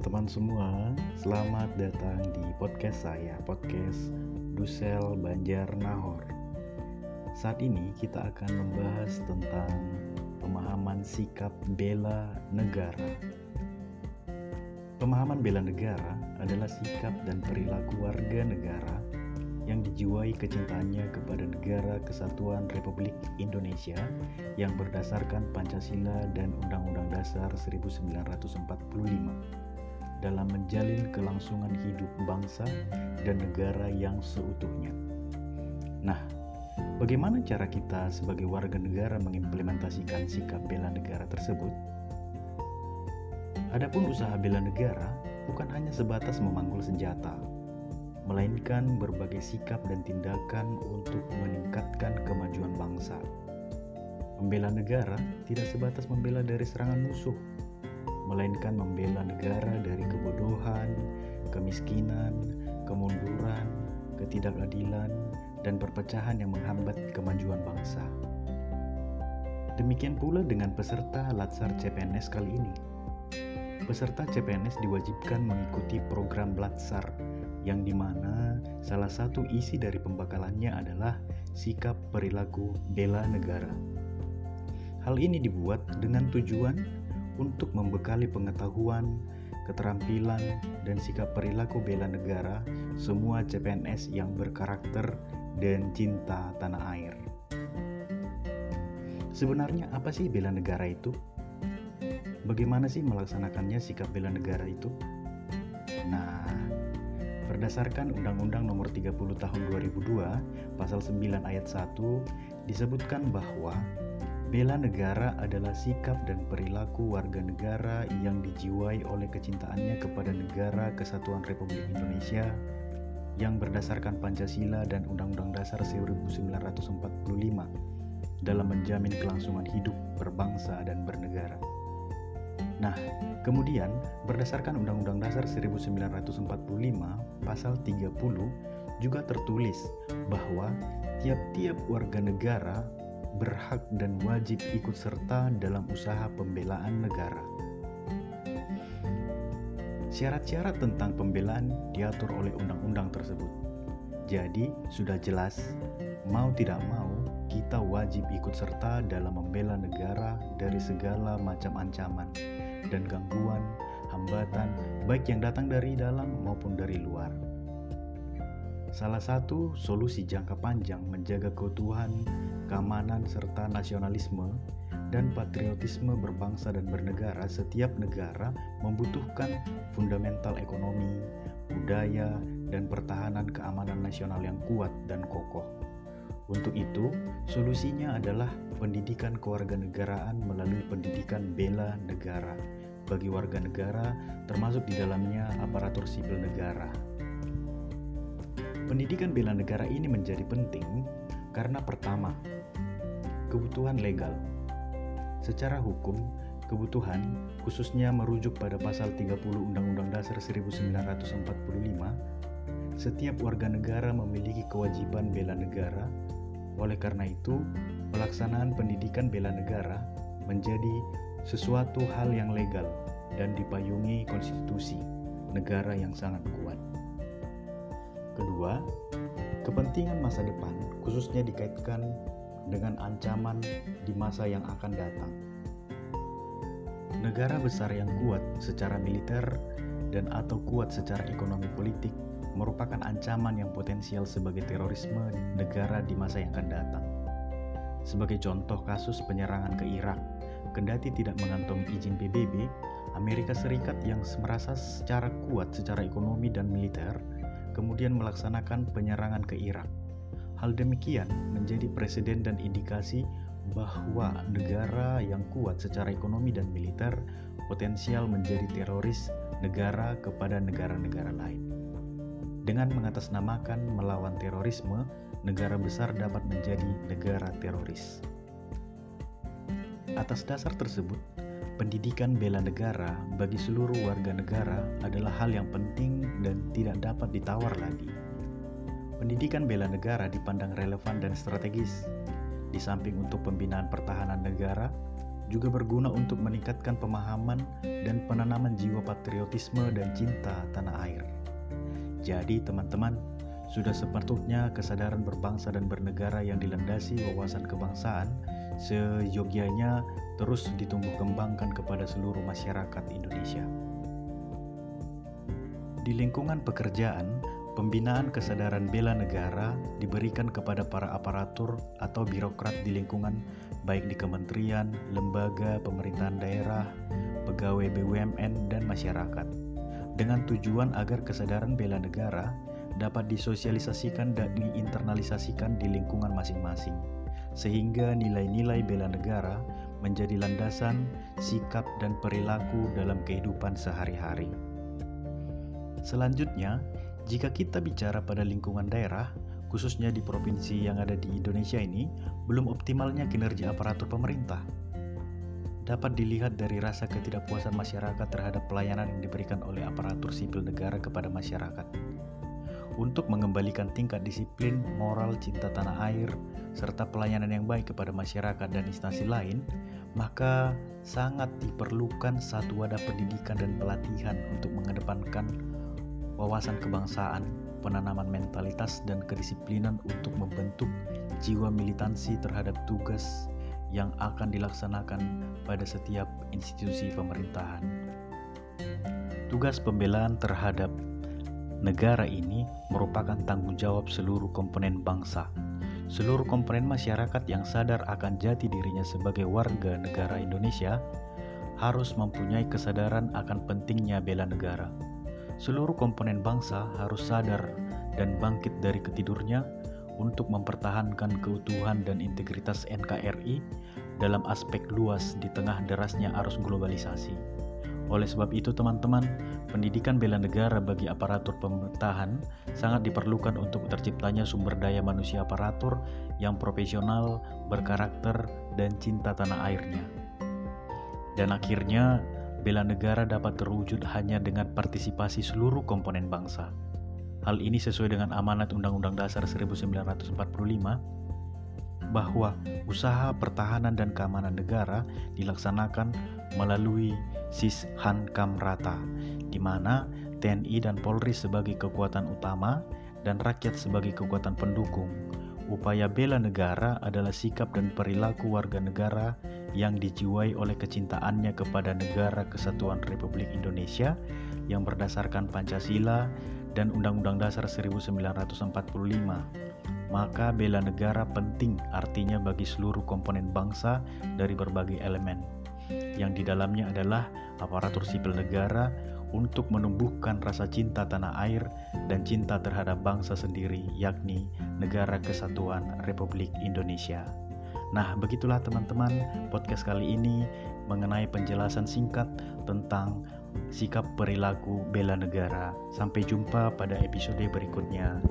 teman-teman semua, selamat datang di podcast saya, podcast Dusel Banjar Nahor. Saat ini kita akan membahas tentang pemahaman sikap bela negara. Pemahaman bela negara adalah sikap dan perilaku warga negara yang dijiwai kecintaannya kepada negara kesatuan Republik Indonesia yang berdasarkan Pancasila dan Undang-Undang Dasar 1945 dalam menjalin kelangsungan hidup bangsa dan negara yang seutuhnya. Nah, bagaimana cara kita sebagai warga negara mengimplementasikan sikap bela negara tersebut? Adapun usaha bela negara bukan hanya sebatas memanggul senjata, melainkan berbagai sikap dan tindakan untuk meningkatkan kemajuan bangsa. Membela negara tidak sebatas membela dari serangan musuh, melainkan membela negara dari kebodohan, kemiskinan, kemunduran, ketidakadilan, dan perpecahan yang menghambat kemajuan bangsa. Demikian pula dengan peserta Latsar CPNS kali ini. Peserta CPNS diwajibkan mengikuti program Latsar yang di mana salah satu isi dari pembakalannya adalah sikap perilaku bela negara. Hal ini dibuat dengan tujuan untuk membekali pengetahuan, keterampilan, dan sikap perilaku bela negara semua CPNS yang berkarakter dan cinta tanah air. Sebenarnya apa sih bela negara itu? Bagaimana sih melaksanakannya sikap bela negara itu? Nah, Berdasarkan Undang-Undang Nomor 30 Tahun 2002, Pasal 9 Ayat 1 disebutkan bahwa bela negara adalah sikap dan perilaku warga negara yang dijiwai oleh kecintaannya kepada negara kesatuan Republik Indonesia yang berdasarkan Pancasila dan Undang-Undang Dasar 1945 dalam menjamin kelangsungan hidup berbangsa dan bernegara. Nah, kemudian berdasarkan Undang-Undang Dasar 1945 pasal 30 juga tertulis bahwa tiap-tiap warga negara berhak dan wajib ikut serta dalam usaha pembelaan negara. Syarat-syarat tentang pembelaan diatur oleh undang-undang tersebut. Jadi, sudah jelas, mau tidak mau, kita wajib ikut serta dalam membela negara dari segala macam ancaman, dan gangguan, hambatan, baik yang datang dari dalam maupun dari luar. Salah satu solusi jangka panjang menjaga keutuhan, keamanan, serta nasionalisme dan patriotisme berbangsa dan bernegara, setiap negara membutuhkan fundamental ekonomi, budaya, dan pertahanan keamanan nasional yang kuat dan kokoh. Untuk itu, solusinya adalah pendidikan kewarganegaraan melalui pendidikan bela negara bagi warga negara, termasuk di dalamnya aparatur sipil negara. Pendidikan bela negara ini menjadi penting karena pertama, kebutuhan legal. Secara hukum, kebutuhan khususnya merujuk pada pasal 30 Undang-Undang Dasar 1945 setiap warga negara memiliki kewajiban bela negara oleh karena itu, pelaksanaan pendidikan bela negara menjadi sesuatu hal yang legal dan dipayungi konstitusi negara yang sangat kuat. Kedua, kepentingan masa depan khususnya dikaitkan dengan ancaman di masa yang akan datang. Negara besar yang kuat secara militer dan atau kuat secara ekonomi politik merupakan ancaman yang potensial sebagai terorisme negara di masa yang akan datang. Sebagai contoh kasus penyerangan ke Irak, kendati tidak mengantongi izin PBB, Amerika Serikat yang merasa secara kuat secara ekonomi dan militer, kemudian melaksanakan penyerangan ke Irak. Hal demikian menjadi presiden dan indikasi bahwa negara yang kuat secara ekonomi dan militer potensial menjadi teroris negara kepada negara-negara lain. Dengan mengatasnamakan melawan terorisme, negara besar dapat menjadi negara teroris. Atas dasar tersebut, pendidikan bela negara bagi seluruh warga negara adalah hal yang penting dan tidak dapat ditawar lagi. Pendidikan bela negara dipandang relevan dan strategis, di samping untuk pembinaan pertahanan negara, juga berguna untuk meningkatkan pemahaman dan penanaman jiwa patriotisme dan cinta tanah air. Jadi, teman-teman, sudah sepatutnya kesadaran berbangsa dan bernegara yang dilandasi wawasan kebangsaan seyogianya terus ditumbuh kembangkan kepada seluruh masyarakat Indonesia. Di lingkungan pekerjaan, pembinaan kesadaran bela negara diberikan kepada para aparatur atau birokrat di lingkungan baik di kementerian, lembaga, pemerintahan daerah, pegawai BUMN, dan masyarakat, dengan tujuan agar kesadaran bela negara dapat disosialisasikan dan diinternalisasikan di lingkungan masing-masing, sehingga nilai-nilai bela negara menjadi landasan sikap dan perilaku dalam kehidupan sehari-hari. Selanjutnya, jika kita bicara pada lingkungan daerah, khususnya di provinsi yang ada di Indonesia ini, belum optimalnya kinerja aparatur pemerintah. Dapat dilihat dari rasa ketidakpuasan masyarakat terhadap pelayanan yang diberikan oleh aparatur sipil negara kepada masyarakat. Untuk mengembalikan tingkat disiplin, moral, cinta tanah air, serta pelayanan yang baik kepada masyarakat dan instansi lain, maka sangat diperlukan satu wadah pendidikan dan pelatihan untuk mengedepankan wawasan kebangsaan, penanaman mentalitas dan kedisiplinan untuk membentuk jiwa militansi terhadap tugas yang akan dilaksanakan pada setiap institusi pemerintahan. Tugas pembelaan terhadap negara ini merupakan tanggung jawab seluruh komponen bangsa. Seluruh komponen masyarakat yang sadar akan jati dirinya sebagai warga negara Indonesia harus mempunyai kesadaran akan pentingnya bela negara seluruh komponen bangsa harus sadar dan bangkit dari ketidurnya untuk mempertahankan keutuhan dan integritas NKRI dalam aspek luas di tengah derasnya arus globalisasi. Oleh sebab itu, teman-teman, pendidikan bela negara bagi aparatur pemerintahan sangat diperlukan untuk terciptanya sumber daya manusia aparatur yang profesional, berkarakter, dan cinta tanah airnya. Dan akhirnya, bela negara dapat terwujud hanya dengan partisipasi seluruh komponen bangsa. Hal ini sesuai dengan amanat Undang-Undang Dasar 1945 bahwa usaha pertahanan dan keamanan negara dilaksanakan melalui sis hankam rata, di mana TNI dan Polri sebagai kekuatan utama dan rakyat sebagai kekuatan pendukung Upaya bela negara adalah sikap dan perilaku warga negara yang dijiwai oleh kecintaannya kepada negara kesatuan Republik Indonesia yang berdasarkan Pancasila dan Undang-Undang Dasar 1945. Maka bela negara penting artinya bagi seluruh komponen bangsa dari berbagai elemen, yang di dalamnya adalah aparatur sipil negara, untuk menumbuhkan rasa cinta tanah air dan cinta terhadap bangsa sendiri, yakni Negara Kesatuan Republik Indonesia. Nah, begitulah teman-teman podcast kali ini mengenai penjelasan singkat tentang sikap perilaku bela negara. Sampai jumpa pada episode berikutnya.